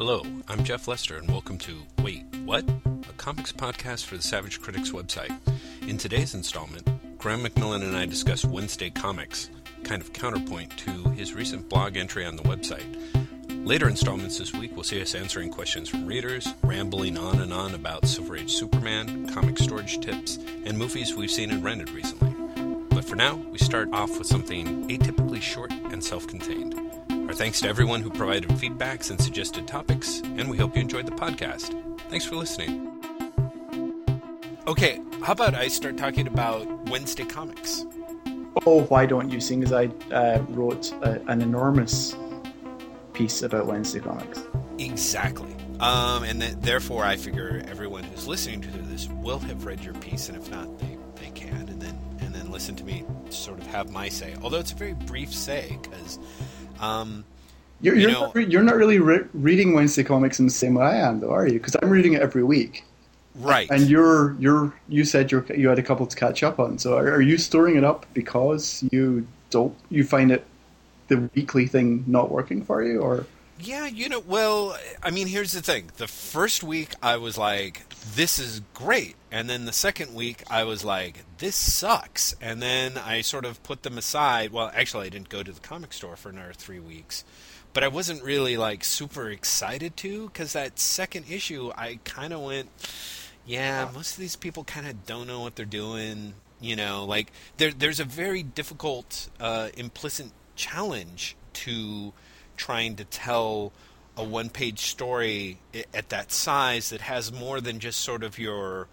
Hello, I'm Jeff Lester, and welcome to Wait, What? A comics podcast for the Savage Critics website. In today's installment, Graham McMillan and I discuss Wednesday Comics, kind of counterpoint to his recent blog entry on the website. Later installments this week will see us answering questions from readers, rambling on and on about Silver Age Superman, comic storage tips, and movies we've seen and rented recently. But for now, we start off with something atypically short and self contained. Our thanks to everyone who provided feedbacks and suggested topics, and we hope you enjoyed the podcast. Thanks for listening. Okay, how about I start talking about Wednesday Comics? Oh, why don't you? Seeing as I uh, wrote a, an enormous piece about Wednesday Comics. Exactly. Um, and th- therefore, I figure everyone who's listening to this will have read your piece, and if not, they, they can, and then and then listen to me sort of have my say. Although it's a very brief say, because um, you're, you you're, know- not, re- you're not really re- reading Wednesday Comics in the same way I am, though, are you? Because I'm reading it every week, right. and you're you're you said you you had a couple to catch up on. So are, are you storing it up because you don't you find it the weekly thing not working for you, or Yeah, you know, well, I mean, here's the thing. The first week I was like, this is great. And then the second week I was like, this sucks. And then I sort of put them aside. Well, actually, I didn't go to the comic store for another three weeks. But I wasn't really like super excited to because that second issue I kind of went, yeah, most of these people kind of don't know what they're doing. You know, like there, there's a very difficult uh, implicit challenge to trying to tell a one-page story at that size that has more than just sort of your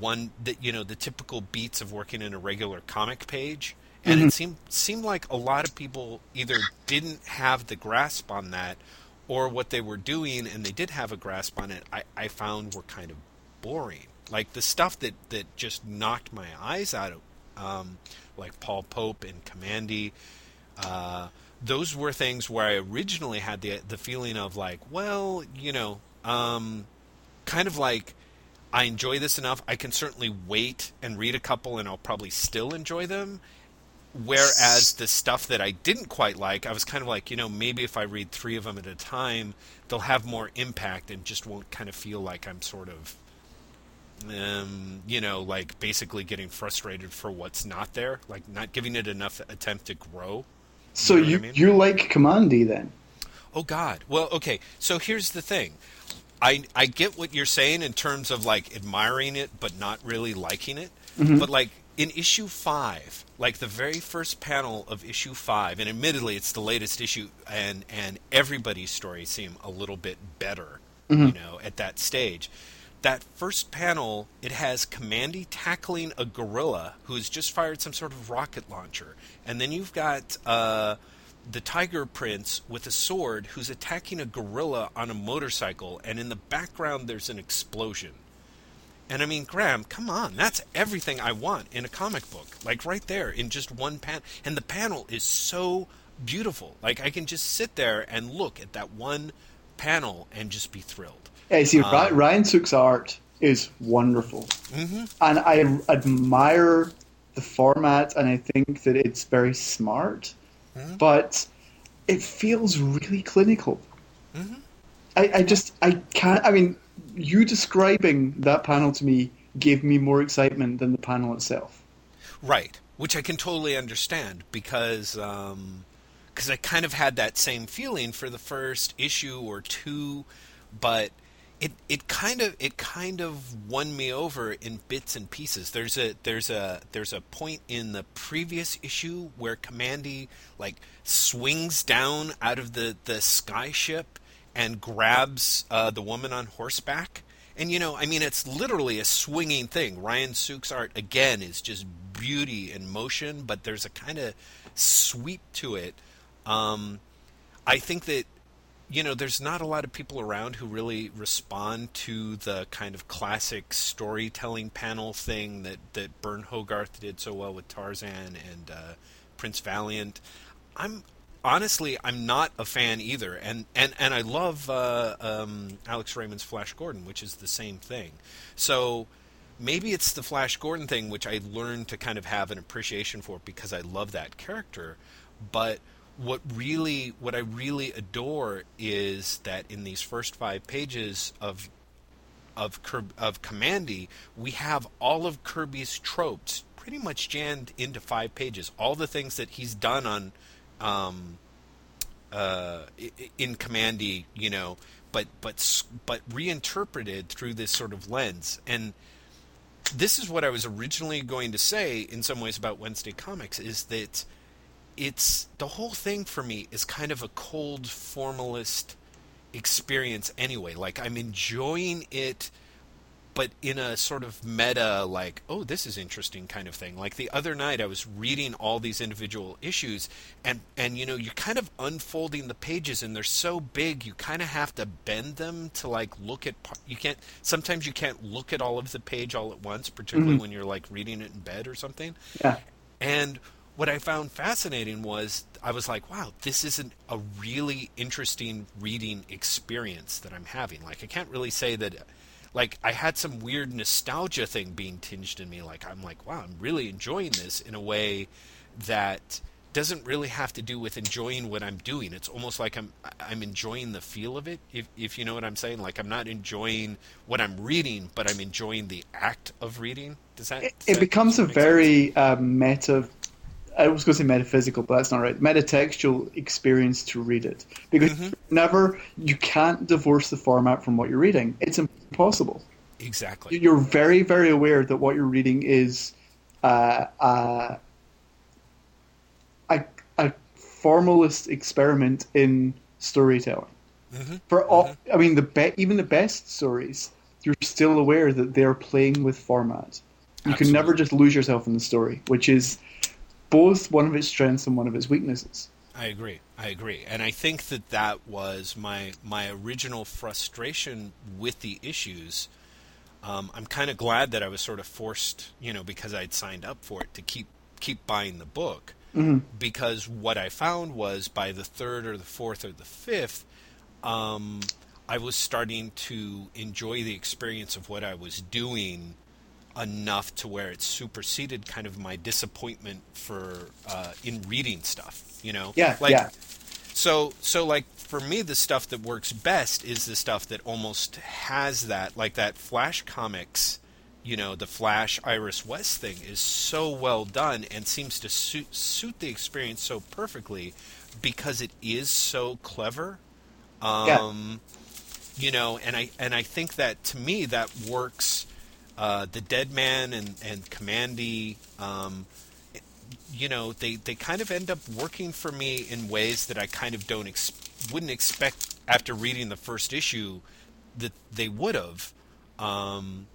one that you know the typical beats of working in a regular comic page. And it seemed seemed like a lot of people either didn't have the grasp on that or what they were doing and they did have a grasp on it I, I found were kind of boring. Like the stuff that that just knocked my eyes out of um, like Paul Pope and Kamandi uh, those were things where I originally had the the feeling of like, well, you know, um, kind of like I enjoy this enough. I can certainly wait and read a couple, and I'll probably still enjoy them. Whereas the stuff that I didn't quite like, I was kind of like, you know, maybe if I read three of them at a time, they'll have more impact and just won't kind of feel like I'm sort of, um, you know, like basically getting frustrated for what's not there, like not giving it enough attempt to grow. So know what I you mean? you like Kamandi then? Oh God. Well, okay. So here's the thing. I I get what you're saying in terms of like admiring it but not really liking it. Mm-hmm. But like in issue 5, like the very first panel of issue 5, and admittedly it's the latest issue and and everybody's stories seem a little bit better, mm-hmm. you know, at that stage. That first panel, it has Kamandi tackling a gorilla who's just fired some sort of rocket launcher, and then you've got uh, the Tiger Prince with a sword who's attacking a gorilla on a motorcycle, and in the background there's an explosion. And I mean, Graham, come on, that's everything I want in a comic book. Like right there in just one panel. And the panel is so beautiful. Like I can just sit there and look at that one panel and just be thrilled. Yeah, see, Um, Ryan Sook's art is wonderful, Mm-hmm. and I admire the format, and I think that it's very smart, Mm-hmm. but it feels really clinical. Mm-hmm. I, I just I can't. I mean, you describing that panel to me gave me more excitement than the panel itself. Right, which I can totally understand because because I kind of had that same feeling for the first issue or two, but it it kind of it kind of won me over in bits and pieces. There's a there's a there's a point in the previous issue where Kamandi like swings down out of the the sky ship and grabs uh, the woman on horseback. And you know, I mean, it's literally a swinging thing. Ryan Sook's art again is just beauty and motion, but there's a kind of sweep to it. Um, I think that you know, there's not a lot of people around who really respond to the kind of classic storytelling panel thing that that Burne Hogarth did so well with Tarzan and uh, Prince Valiant. I'm honestly, I'm not a fan either, and and and I love uh, um, Alex Raymond's Flash Gordon, which is the same thing. So maybe it's the Flash Gordon thing, which I learned to kind of have an appreciation for because I love that character. But what really what I really adore is that in these first five pages of of of Kamandi, we have all of Kirby's tropes pretty much jammed into five pages. All the things that he's done on um, uh, in Kamandi, you know, but but but reinterpreted through this sort of lens. And this is what I was originally going to say in some ways about Wednesday Comics is that it's the whole thing for me is kind of a cold formalist experience anyway. Like I'm enjoying it but in a sort of meta like oh this is interesting kind of thing like the other night i was reading all these individual issues and and you know you're kind of unfolding the pages and they're so big you kind of have to bend them to like look at you can't sometimes you can't look at all of the page all at once particularly mm-hmm. when you're like reading it in bed or something yeah and what I found fascinating was I was like, wow, this isn't a really interesting reading experience that I'm having. Like, I can't really say that like I had some weird nostalgia thing being tinged in me. Like I'm like, wow, I'm really enjoying this in a way that doesn't really have to do with enjoying what I'm doing. It's almost like I'm I'm enjoying the feel of it. If if you know what I'm saying, like I'm not enjoying what I'm reading, but I'm enjoying the act of reading. Does that? Does it, that becomes a very uh, meta I was going to say metaphysical, but that's not right. Metatextual experience to read it because mm-hmm. never you can't divorce the format from what you're reading. It's impossible. Exactly. You're very, very aware that what you're reading is uh, uh, a a formalist experiment in storytelling. Mm-hmm. For all, mm-hmm. I mean, the be- even the best stories, you're still aware that they're playing with format. You Absolutely. can never just lose yourself in the story, which is both one of its strengths and one of its weaknesses. I agree. I agree, and I think that that was my my original frustration with the issues. Um, I'm kind of glad that I was sort of forced, you know, because I'd signed up for it to keep keep buying the book. Mm-hmm. Because what I found was by the third or the fourth or the fifth, um, I was starting to enjoy the experience of what I was doing enough to where it superseded kind of my disappointment for uh, in reading stuff. You know, yeah, like, yeah. So, so like for me, the stuff that works best is the stuff that almost has that, like that Flash comics. You know, the Flash Iris West thing is so well done and seems to suit suit the experience so perfectly because it is so clever. Um, yeah. You know, and I and I think that to me that works uh, the Deadman and and Kamandi, um, you know, they they kind of end up working for me in ways that I kind of don't ex- wouldn't expect after reading the first issue that they would have. Um,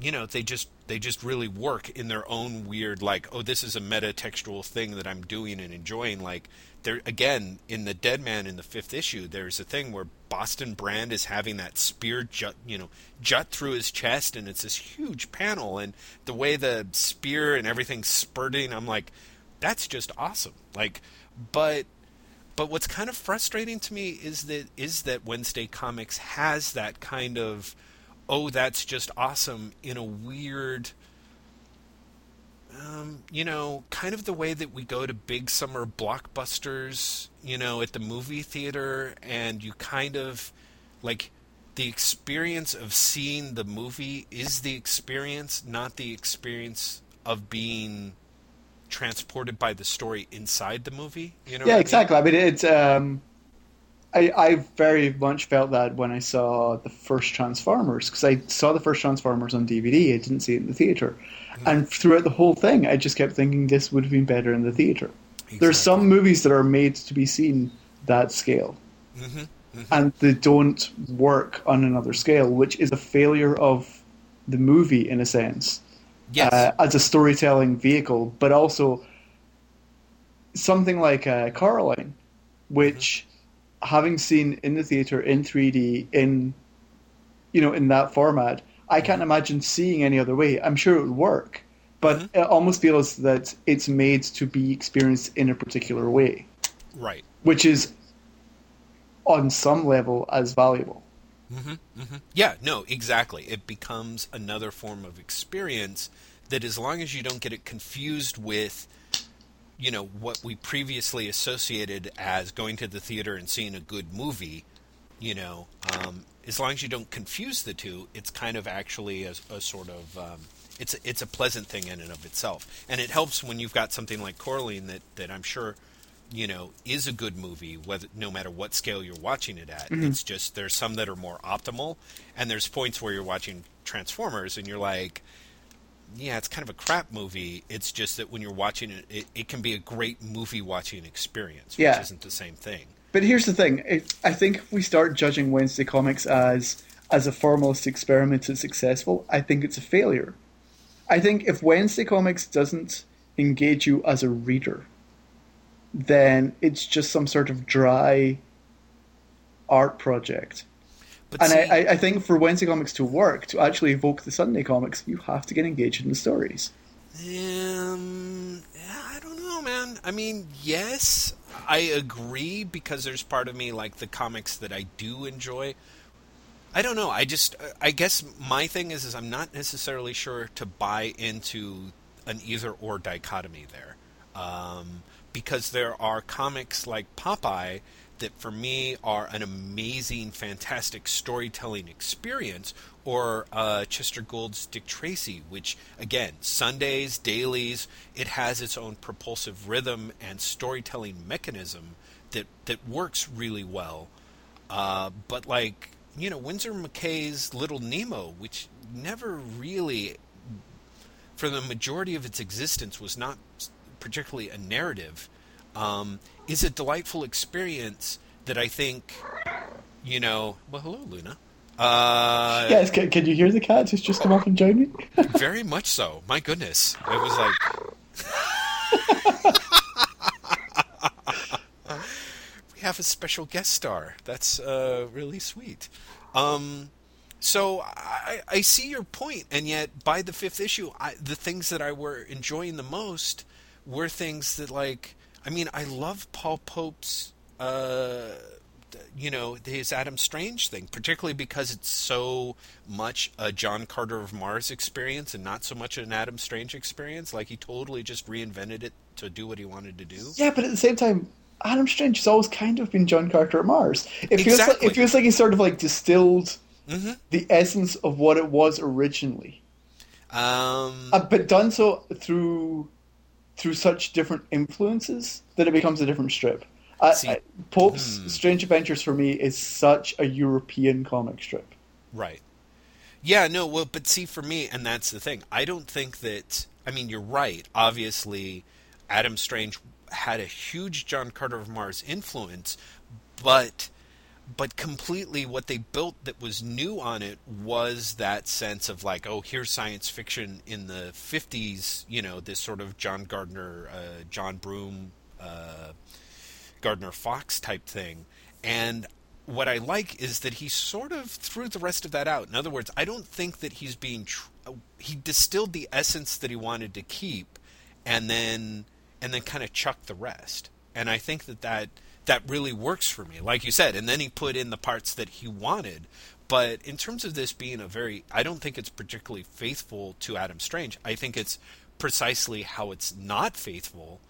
you know, they just they just really work in their own weird like, oh, this is a meta textual thing that I'm doing and enjoying. Like there again in the Deadman in the fifth issue, there's a thing where Boston Brand is having that spear jut, you know, jut through his chest, and it's this huge panel, and the way the spear and everything's spurting, I'm like, that's just awesome. Like, but but what's kind of frustrating to me is that is that Wednesday Comics has that kind of oh that's just awesome in a weird um, you know, kind of the way that we go to big summer blockbusters, you know, at the movie theater, and you kind of like the experience of seeing the movie is the experience, not the experience of being transported by the story inside the movie. You know? Yeah, exactly. I mean, I mean it's. Um, I I very much felt that when I saw the first Transformers because I saw the first Transformers on DVD. I didn't see it in the theater, and throughout the whole thing, I just kept thinking this would have been better in the theater. Exactly. There's some movies that are made to be seen that scale, mm-hmm. Mm-hmm. and they don't work on another scale, which is a failure of the movie in a sense, yes. uh, as a storytelling vehicle, but also something like uh, Coraline, which mm-hmm. Having seen in the theater in 3D in you know in that format I can't imagine seeing any other way. I'm sure it would work, but mm-hmm. it almost feels that it's made to be experienced in a particular way. Right. Which is, on some level, as valuable. Mm-hmm, mm-hmm. Yeah, no, exactly. It becomes another form of experience that, as long as you don't get it confused with you know what we previously associated as going to the theater and seeing a good movie you know um, as long as you don't confuse the two it's kind of actually a, a sort of um, it's it's a pleasant thing in and of itself and it helps when you've got something like Coraline that that I'm sure you know is a good movie whether no matter what scale you're watching it at Mm-hmm. it's just there's some that are more optimal and there's points where you're watching Transformers and you're like yeah, it's kind of a crap movie. It's just that when you're watching it, it, it can be a great movie watching experience, which Yeah. isn't the same thing. But here's the thing: if, I think if we start judging Wednesday Comics as as a formalist experiment that's successful, I think it's a failure. I think if Wednesday Comics doesn't engage you as a reader, then it's just some sort of dry art project. But And see, I, I, think for Wednesday Comics to work, to actually evoke the Sunday Comics, you have to get engaged in the stories. um, I don't know, man. I mean, yes, I agree because there's part of me like the comics that I do enjoy. I don't know. I just, I guess my thing is, is I'm not necessarily sure to buy into an either or dichotomy there, um, because there are comics like Popeye that for me are an amazing, fantastic storytelling experience, or uh, Chester Gould's Dick Tracy, which again, Sundays, dailies, it has its own propulsive rhythm and storytelling mechanism that that works really well. Uh, but like you know, Winsor McCay's Little Nemo, which never really, for the majority of its existence, was not particularly a narrative, um, is a delightful experience that I think, you know. Well, hello, Luna. Uh, yes, can, can you hear the cat who's just come up and joined me? very much so. My goodness, it was like. we have a special guest star. That's uh, really sweet. Um, so I, I see your point, and yet by the fifth issue, I, the things that I were enjoying the most were things that, like, I mean, I love Paul Pope's, uh, you know, his Adam Strange thing, particularly because it's so much a John Carter of Mars experience and not so much an Adam Strange experience. Like he totally just reinvented it to do what he wanted to do. Yeah, but at the same time, Adam Strange has always kind of been John Carter of Mars. It feels like it feels like he sort of like distilled hmm the essence of what it was originally, Um, uh, but done so through through such different influences that it becomes a different strip. I, I, Pope's Hmm. Strange Adventures for me is such a European comic strip. Right. Yeah, no, well, but see, for me, and that's the thing, I don't think that. I mean, you're right. Obviously, Adam Strange had a huge John Carter of Mars influence, but. But completely, what they built that was new on it was that sense of like, oh, here's science fiction in the '50s. You know, this sort of John Gardner, uh, John Broome, uh, Gardner Fox type thing. And what I like is that he sort of threw the rest of that out. In other words, I don't think that he's being tr- he distilled the essence that he wanted to keep and then and then kind of chucked the rest. And I think that that that really works for me. Like you said, and then he put in the parts that he wanted. But in terms of this being a very I don't think it's particularly faithful to Adam Strange. I think it's precisely how it's not faithful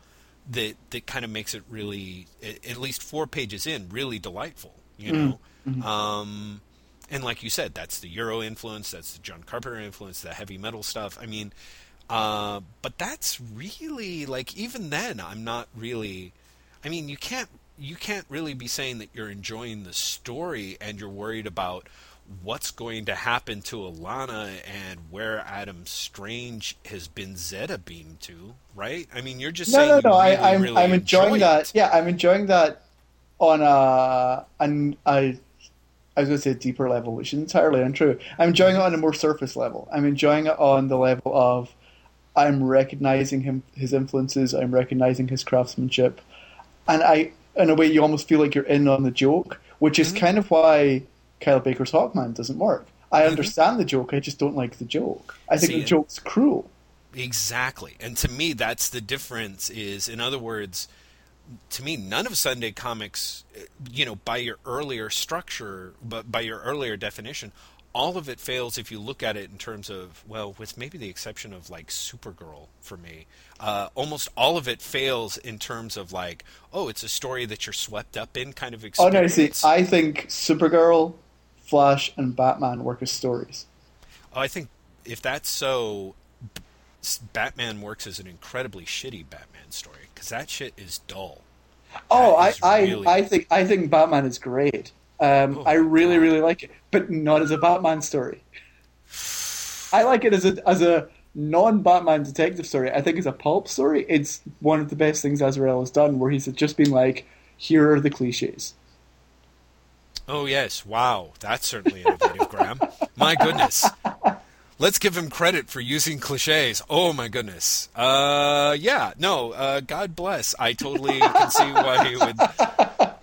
that that kind of makes it really at least four pages in really delightful you know um and like you said that's the euro influence that's the john carpenter influence the heavy metal stuff i mean uh but that's really like even then i'm not really i mean you can't you can't really be saying that you're enjoying the story and you're worried about what's going to happen to Alanna and where Adam Strange has been Zeta beamed to, right? I mean, you're just No, saying no, no. really, I, I'm really I'm enjoying enjoy that. it. Yeah, I'm enjoying that on a an I I was going to say a deeper level, which is entirely untrue. I'm enjoying it on a more surface level. I'm enjoying it on the level of I'm recognizing him his influences. I'm recognizing his craftsmanship, and I in a way you almost feel like you're in on the joke, which is kind of why Kyle Baker's Hawkman doesn't work. I understand the joke. I just don't like the joke. I think See, the joke's cruel. Exactly. And to me, that's the difference is, in other words, to me, none of Sunday comics, uh, you know, by your earlier structure, but by your earlier definition, all of it fails if you look at it in terms of well, with maybe the exception of like Supergirl for me. Uh, almost all of it fails in terms of like, oh, it's a story that you're swept up in kind of Oh no, see, I think Supergirl, Flash, and Batman work as stories. Oh, I think if that's so, Batman works as an incredibly shitty Batman story because that shit is dull. Oh, I, I, really- I think I think Batman is great. Um, Oh, I really, God. really like it, but not as a Batman story. I like it as a as a non-Batman detective story. I think as a pulp story, it's one of the best things Azzarello has done, where he's just been like, "Here are the cliches." Oh yes, wow, that's certainly innovative, Graham. My goodness. Let's give him credit for using cliches. Oh my goodness. Uh, yeah, no. Uh, God bless. I totally can see why he would.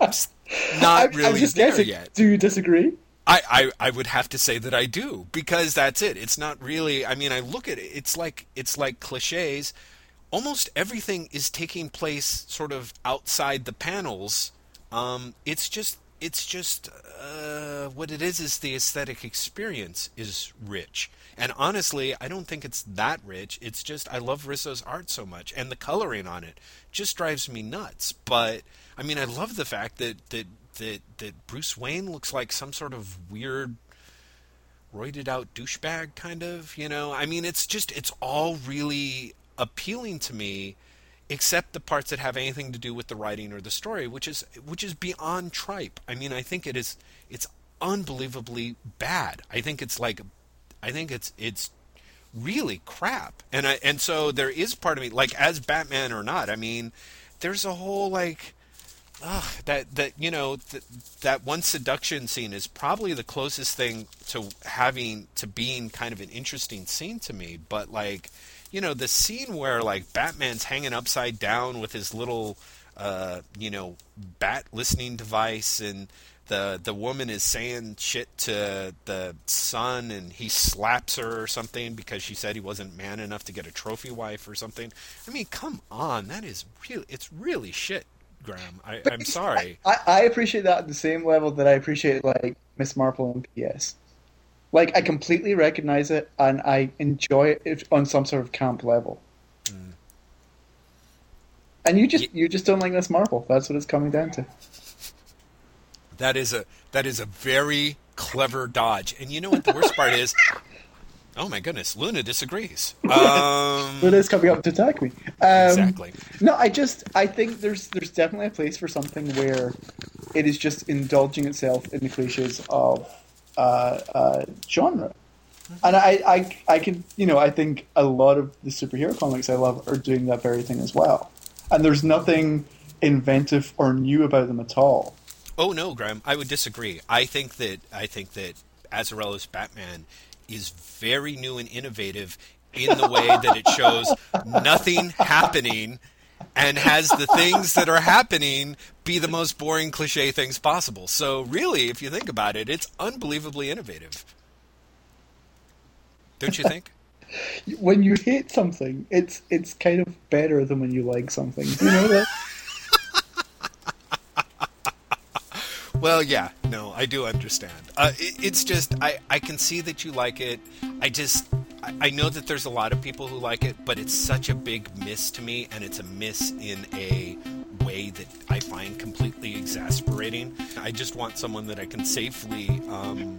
Just not I'm, really I'm just there guessing. yet. Do you disagree? I, I, I would have to say that I do because that's it. It's not really. I mean, I look at it. It's like it's like cliches. Almost everything is taking place sort of outside the panels. Um, it's just it's just uh, what it is is the aesthetic experience is rich. And honestly, I don't think it's that rich. It's just I love Risso's art so much, and the coloring on it just drives me nuts. But I mean, I love the fact that that that that Bruce Wayne looks like some sort of weird roided out douchebag kind of, you know. I mean, it's just it's all really appealing to me except the parts that have anything to do with the writing or the story, which is which is beyond tripe. I mean, I think it is it's unbelievably bad. I think it's like I think it's it's really crap. And I and so there is part of me like as Batman or not, I mean, there's a whole like Ugh, that that you know th- that one seduction scene is probably the closest thing to having to being kind of an interesting scene to me. But like, you know, the scene where like Batman's hanging upside down with his little, uh, you know, bat listening device, and the the woman is saying shit to the son, and he slaps her or something because she said he wasn't man enough to get a trophy wife or something. I mean, come on, that is really it's really shit. Graham. I, I'm sorry. I, I appreciate that at the same level that I appreciate like Miss Marple and PS. Like I completely recognize it and I enjoy it on some sort of camp level. Hmm. And you just Ye- you just don't like Miss Marple. That's what it's coming down to. That is a that is a very clever dodge. And you know what the worst part is? Oh my goodness, Luna disagrees. Um, is coming up to attack me. Um, exactly. No, I just I think there's there's definitely a place for something where it is just indulging itself in the cliches of uh, uh, genre. And I, I I can you know I think a lot of the superhero comics I love are doing that very thing as well. And there's nothing inventive or new about them at all. Oh no, Graham, I would disagree. I think that I think that Azzarello's Batman is very new and innovative in the way that it shows nothing happening and has the things that are happening be the most boring cliche things possible. So really, if you think about it, it's unbelievably innovative. Don't you think? When you hate something, it's it's kind of better than when you like something. Do you know that? Well, yeah, no, I do understand. Uh, it, it's just I, I can see that you like it. I just I, I know that there's a lot of people who like it, but it's such a big miss to me, and it's a miss in a way that I find completely exasperating. I just want someone that I can safely. Um,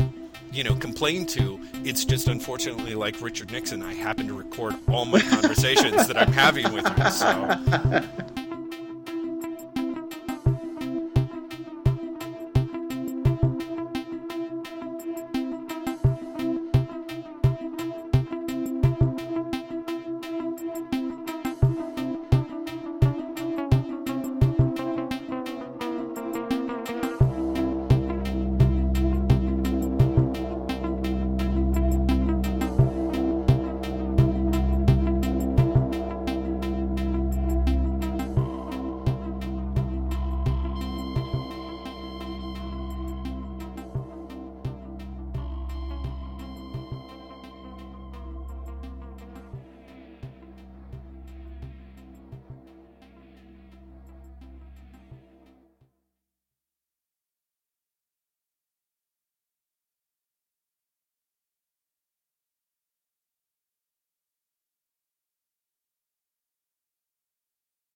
you know, complain to. It's just unfortunately like Richard Nixon. I happen to record all my conversations that I'm having with him. So